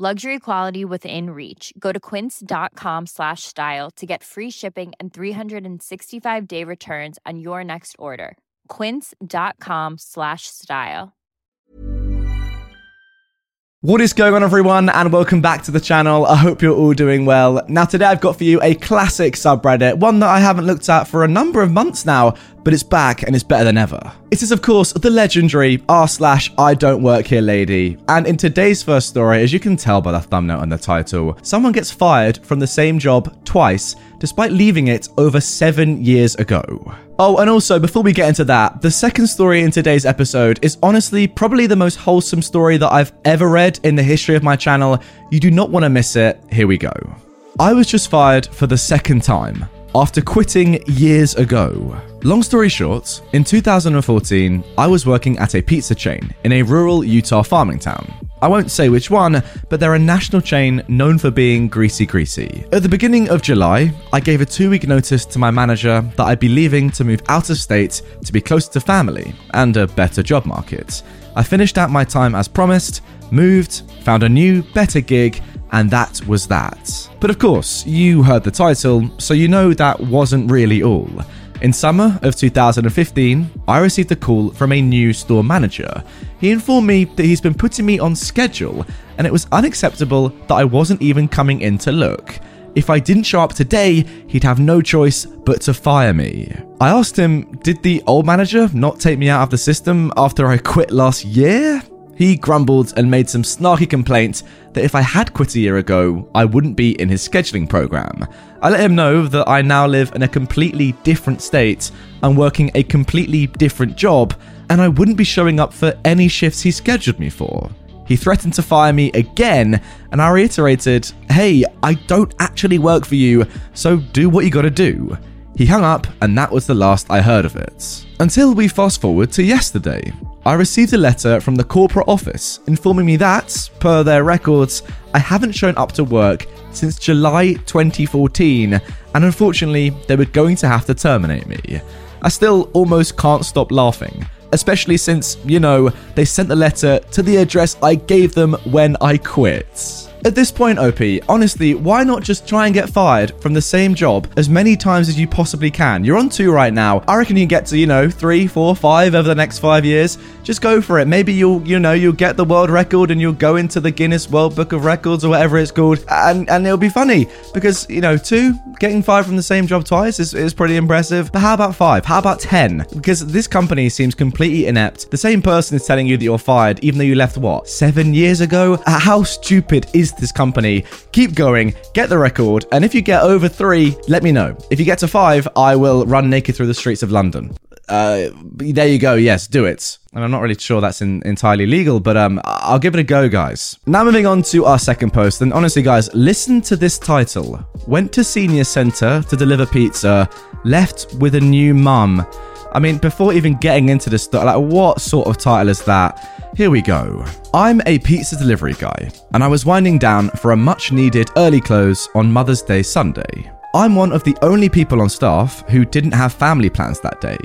Luxury quality within reach. Go to quince.com slash style to get free shipping and 365 day returns on your next order. Quince.com slash style. What is going on, everyone, and welcome back to the channel. I hope you're all doing well. Now, today I've got for you a classic subreddit, one that I haven't looked at for a number of months now, but it's back and it's better than ever. It is, of course, the legendary r slash I don't work here lady. And in today's first story, as you can tell by the thumbnail and the title, someone gets fired from the same job twice, despite leaving it over seven years ago. Oh, and also, before we get into that, the second story in today's episode is honestly probably the most wholesome story that I've ever read in the history of my channel. You do not want to miss it. Here we go. I was just fired for the second time after quitting years ago. Long story short, in 2014, I was working at a pizza chain in a rural Utah farming town. I won't say which one, but they're a national chain known for being greasy greasy. At the beginning of July, I gave a two week notice to my manager that I'd be leaving to move out of state to be closer to family and a better job market. I finished out my time as promised, moved, found a new, better gig, and that was that. But of course, you heard the title, so you know that wasn't really all. In summer of 2015, I received a call from a new store manager. He informed me that he's been putting me on schedule, and it was unacceptable that I wasn't even coming in to look. If I didn't show up today, he'd have no choice but to fire me. I asked him, Did the old manager not take me out of the system after I quit last year? He grumbled and made some snarky complaints that if I had quit a year ago, I wouldn't be in his scheduling program. I let him know that I now live in a completely different state, I'm working a completely different job, and I wouldn't be showing up for any shifts he scheduled me for. He threatened to fire me again, and I reiterated, Hey, I don't actually work for you, so do what you gotta do. He hung up, and that was the last I heard of it. Until we fast forward to yesterday. I received a letter from the corporate office informing me that, per their records, I haven't shown up to work since July 2014, and unfortunately, they were going to have to terminate me. I still almost can't stop laughing, especially since, you know, they sent the letter to the address I gave them when I quit. At this point, OP, honestly, why not just try and get fired from the same job as many times as you possibly can? You're on two right now. I reckon you get to, you know, three, four, five over the next five years. Just go for it. Maybe you'll, you know, you'll get the world record and you'll go into the Guinness World Book of Records or whatever it's called, and, and it'll be funny because, you know, two, getting fired from the same job twice is, is pretty impressive. But how about five? How about 10? Because this company seems completely inept. The same person is telling you that you're fired, even though you left, what, seven years ago? Uh, how stupid is this company. Keep going, get the record, and if you get over three, let me know. If you get to five, I will run naked through the streets of London. Uh, there you go. Yes, do it. And I'm not really sure that's in, entirely legal, but um, I'll give it a go, guys. Now moving on to our second post, and honestly, guys, listen to this title: "Went to senior center to deliver pizza, left with a new mum." I mean, before even getting into this stuff, like, what sort of title is that? Here we go. I'm a pizza delivery guy, and I was winding down for a much needed early close on Mother's Day Sunday. I'm one of the only people on staff who didn't have family plans that day.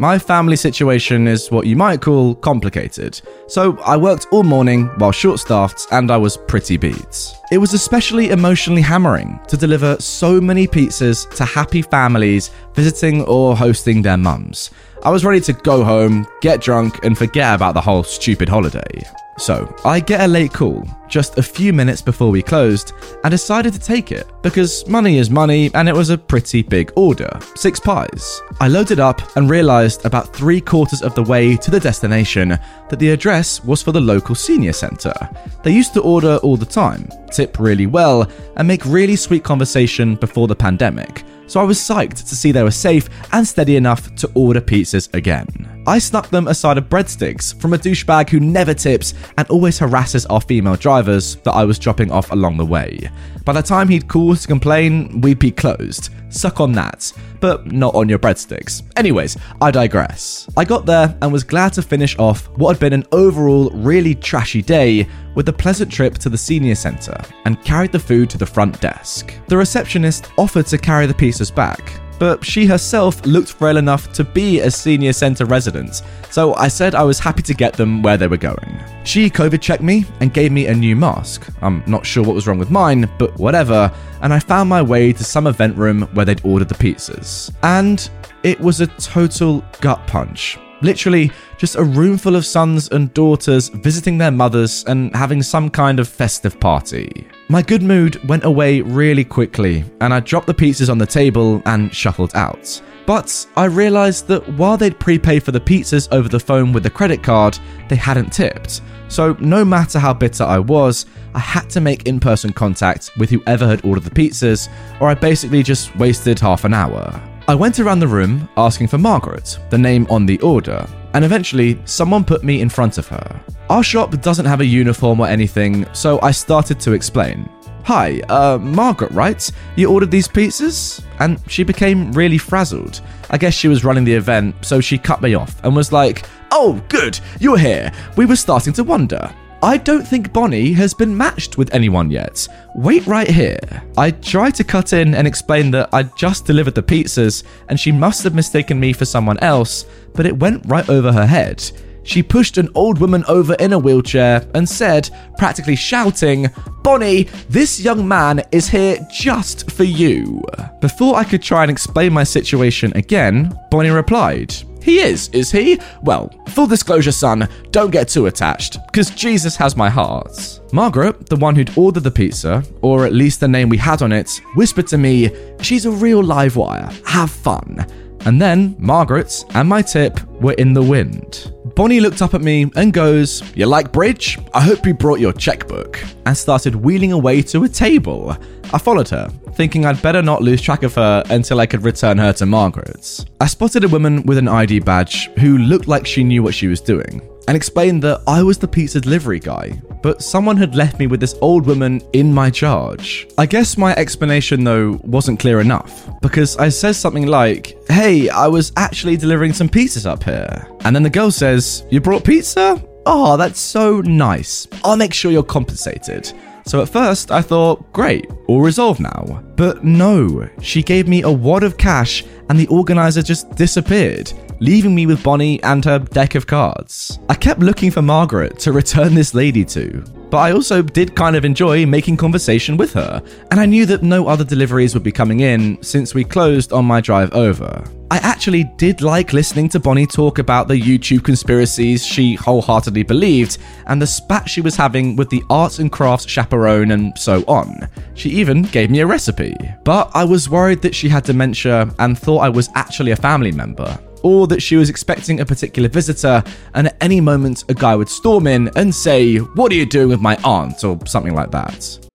My family situation is what you might call complicated, so I worked all morning while short staffed and I was pretty beat. It was especially emotionally hammering to deliver so many pizzas to happy families visiting or hosting their mums. I was ready to go home, get drunk, and forget about the whole stupid holiday. So, I get a late call just a few minutes before we closed and decided to take it because money is money and it was a pretty big order six pies. I loaded up and realised about three quarters of the way to the destination that the address was for the local senior centre. They used to order all the time, tip really well, and make really sweet conversation before the pandemic so I was psyched to see they were safe and steady enough to order pizzas again. I snuck them a side of breadsticks from a douchebag who never tips and always harasses our female drivers that I was dropping off along the way. By the time he'd call to complain, we'd be closed. Suck on that, but not on your breadsticks. Anyways, I digress. I got there and was glad to finish off what had been an overall really trashy day with a pleasant trip to the senior centre and carried the food to the front desk. The receptionist offered to carry the pieces back, but she herself looked frail enough to be a senior centre resident, so I said I was happy to get them where they were going. She COVID checked me and gave me a new mask. I'm not sure what was wrong with mine, but whatever, and I found my way to some event room where they'd ordered the pizzas. And it was a total gut punch. Literally, just a room full of sons and daughters visiting their mothers and having some kind of festive party. My good mood went away really quickly, and I dropped the pizzas on the table and shuffled out. But I realised that while they'd prepaid for the pizzas over the phone with the credit card, they hadn't tipped. So, no matter how bitter I was, I had to make in person contact with whoever had ordered the pizzas, or I basically just wasted half an hour. I went around the room asking for Margaret, the name on the order, and eventually someone put me in front of her. Our shop doesn't have a uniform or anything, so I started to explain. Hi, uh, Margaret, right? You ordered these pizzas? And she became really frazzled. I guess she was running the event, so she cut me off and was like, Oh, good, you're here. We were starting to wonder. I don't think Bonnie has been matched with anyone yet. Wait right here. I tried to cut in and explain that I'd just delivered the pizzas and she must have mistaken me for someone else, but it went right over her head. She pushed an old woman over in a wheelchair and said, practically shouting, Bonnie, this young man is here just for you. Before I could try and explain my situation again, Bonnie replied, he is, is he? Well, full disclosure, son, don't get too attached, because Jesus has my heart. Margaret, the one who'd ordered the pizza, or at least the name we had on it, whispered to me, She's a real live wire. Have fun. And then Margaret and my tip were in the wind. Bonnie looked up at me and goes, You like bridge? I hope you brought your checkbook. And started wheeling away to a table. I followed her, thinking I'd better not lose track of her until I could return her to Margaret's. I spotted a woman with an ID badge who looked like she knew what she was doing and explained that I was the pizza delivery guy, but someone had left me with this old woman in my charge. I guess my explanation, though, wasn't clear enough, because I said something like, Hey, I was actually delivering some pizzas up here. And then the girl says, You brought pizza? Oh, that's so nice. I'll make sure you're compensated. So at first, I thought, great, all resolved now. But no, she gave me a wad of cash and the organizer just disappeared leaving me with Bonnie and her deck of cards. I kept looking for Margaret to return this lady to, but I also did kind of enjoy making conversation with her, and I knew that no other deliveries would be coming in since we closed on my drive over. I actually did like listening to Bonnie talk about the YouTube conspiracies she wholeheartedly believed and the spat she was having with the arts and crafts chaperone and so on. She even gave me a recipe. But I was worried that she had dementia and thought I was actually a family member or that she was expecting a particular visitor, and at any moment a guy would storm in and say, What are you doing with my aunt? or something like that.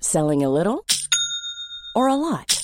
Selling a little or a lot?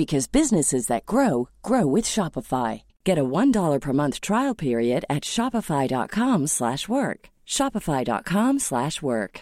because businesses that grow grow with Shopify. Get a $1 per month trial period at shopify.com/work. shopify.com/work.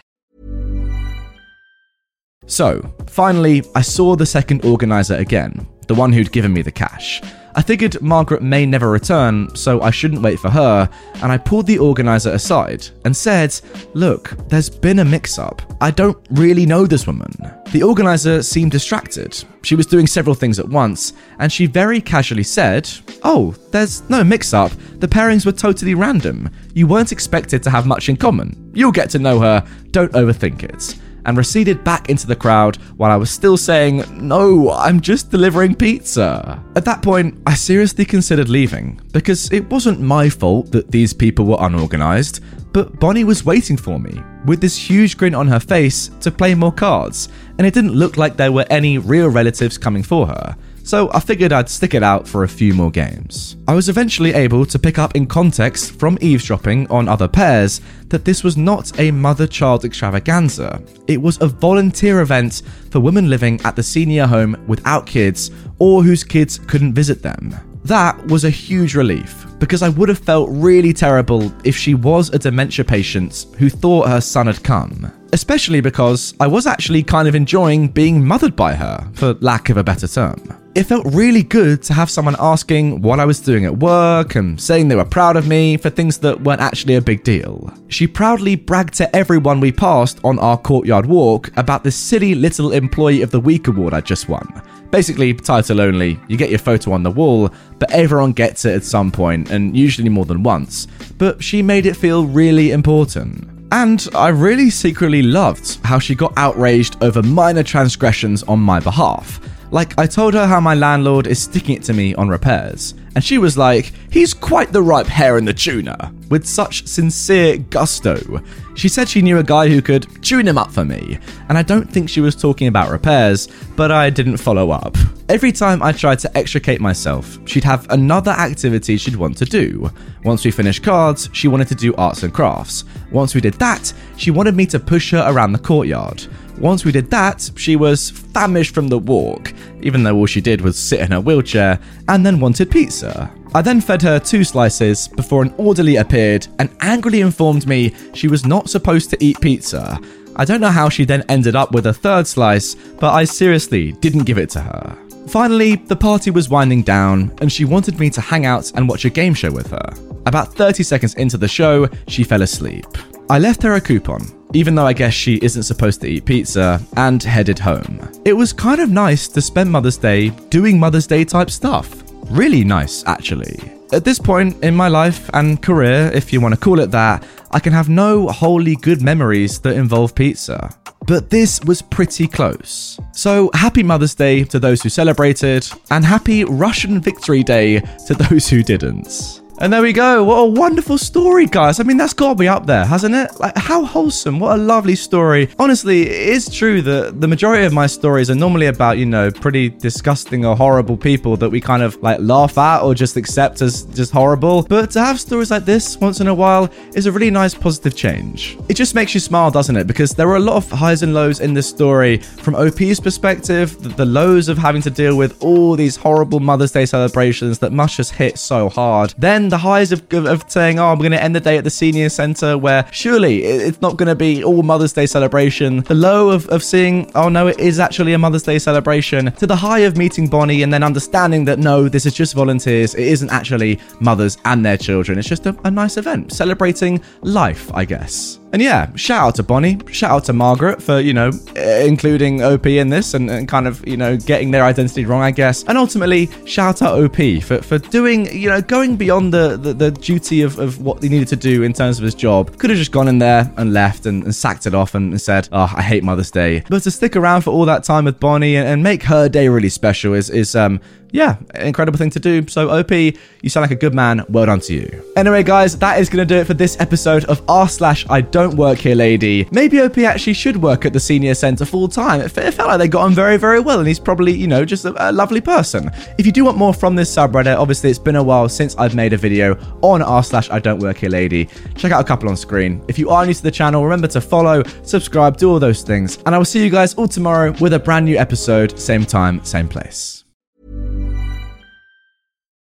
So, finally, I saw the second organizer again, the one who'd given me the cash. I figured Margaret may never return, so I shouldn't wait for her, and I pulled the organizer aside and said, Look, there's been a mix up. I don't really know this woman. The organizer seemed distracted. She was doing several things at once, and she very casually said, Oh, there's no mix up. The pairings were totally random. You weren't expected to have much in common. You'll get to know her, don't overthink it and receded back into the crowd while I was still saying, No, I'm just delivering pizza. At that point, I seriously considered leaving because it wasn't my fault that these people were unorganized, but Bonnie was waiting for me with this huge grin on her face to play more cards, and it didn't look like there were any real relatives coming for her so I figured I'd stick it out for a few more games. I was eventually able to pick up in context from eavesdropping on other pairs that this was not a mother child extravaganza. It was a volunteer event for women living at the senior home without kids or whose kids couldn't visit them. That was a huge relief because I would have felt really terrible if she was a dementia patient who thought her son had come. Especially because I was actually kind of enjoying being mothered by her, for lack of a better term it felt really good to have someone asking what I was doing at work and saying they were proud of me for things that weren't actually a big deal. She proudly bragged to everyone we passed on our courtyard walk about the silly little Employee of the Week award I just won. Basically, title only, you get your photo on the wall, but everyone gets it at some point, and usually more than once. But she made it feel really important. And I really secretly loved how she got outraged over minor transgressions on my behalf. Like, I told her how my landlord is sticking it to me on repairs, and she was like, he's quite the ripe hair in the tuner, with such sincere gusto. She said she knew a guy who could tune him up for me, and I don't think she was talking about repairs, but I didn't follow up. Every time I tried to extricate myself, she'd have another activity she'd want to do. Once we finished cards, she wanted to do arts and crafts. Once we did that, she wanted me to push her around the courtyard. Once we did that, she was famished from the walk, even though all she did was sit in her wheelchair, and then wanted pizza. I then fed her two slices before an orderly appeared and angrily informed me she was not supposed to eat pizza. I don't know how she then ended up with a third slice, but I seriously didn't give it to her. Finally, the party was winding down, and she wanted me to hang out and watch a game show with her. About 30 seconds into the show, she fell asleep. I left her a coupon, even though I guess she isn't supposed to eat pizza, and headed home. It was kind of nice to spend Mother's Day doing Mother's Day type stuff. Really nice, actually. At this point in my life and career, if you want to call it that, I can have no wholly good memories that involve pizza. But this was pretty close. So, happy Mother's Day to those who celebrated, and happy Russian Victory Day to those who didn't. And there we go. What a wonderful story, guys. I mean, that's got to be up there, hasn't it? Like, how wholesome. What a lovely story. Honestly, it is true that the majority of my stories are normally about, you know, pretty disgusting or horrible people that we kind of like laugh at or just accept as just horrible. But to have stories like this once in a while is a really nice positive change. It just makes you smile, doesn't it? Because there were a lot of highs and lows in this story. From OP's perspective, the, lows of having to deal with all these horrible Mother's Day celebrations that must just hit so hard. Then the highs of, of, of saying, oh, I'm going to end the day at the senior centre where surely it's not going to be all Mother's Day celebration. The low of, of seeing, oh no, it is actually a Mother's Day celebration. To the high of meeting Bonnie and then understanding that no, this is just volunteers. It isn't actually mothers and their children. It's just a, a nice event celebrating life, I guess. And yeah, shout out to Bonnie, shout out to Margaret for, you know, including OP in this and, and kind of, you know, getting their identity wrong, I guess. And ultimately, shout out OP for, for doing, you know, going beyond the, the, the duty of, of what he needed to do in terms of his job. Could have just gone in there and left and, and sacked it off and, said, oh, I hate Mother's Day. But to stick around for all that time with Bonnie and, and make her day really special is, is um, yeah, incredible thing to do. So, OP, you sound like a good man. Well done to you. Anyway, guys, that is going to do it for this episode of r slash I don't work here, lady. Maybe OP actually should work at the senior centre full time. It, felt like they got on very, very well, and he's probably, you know, just a, a lovely person. If you do want more from this subreddit, obviously it's been a while since I've made a video on r slash I don't work here, lady. Check out a couple on screen. If you are new to the channel, remember to follow, subscribe, do all those things, and I will see you guys all tomorrow with a brand new episode, same time, same place.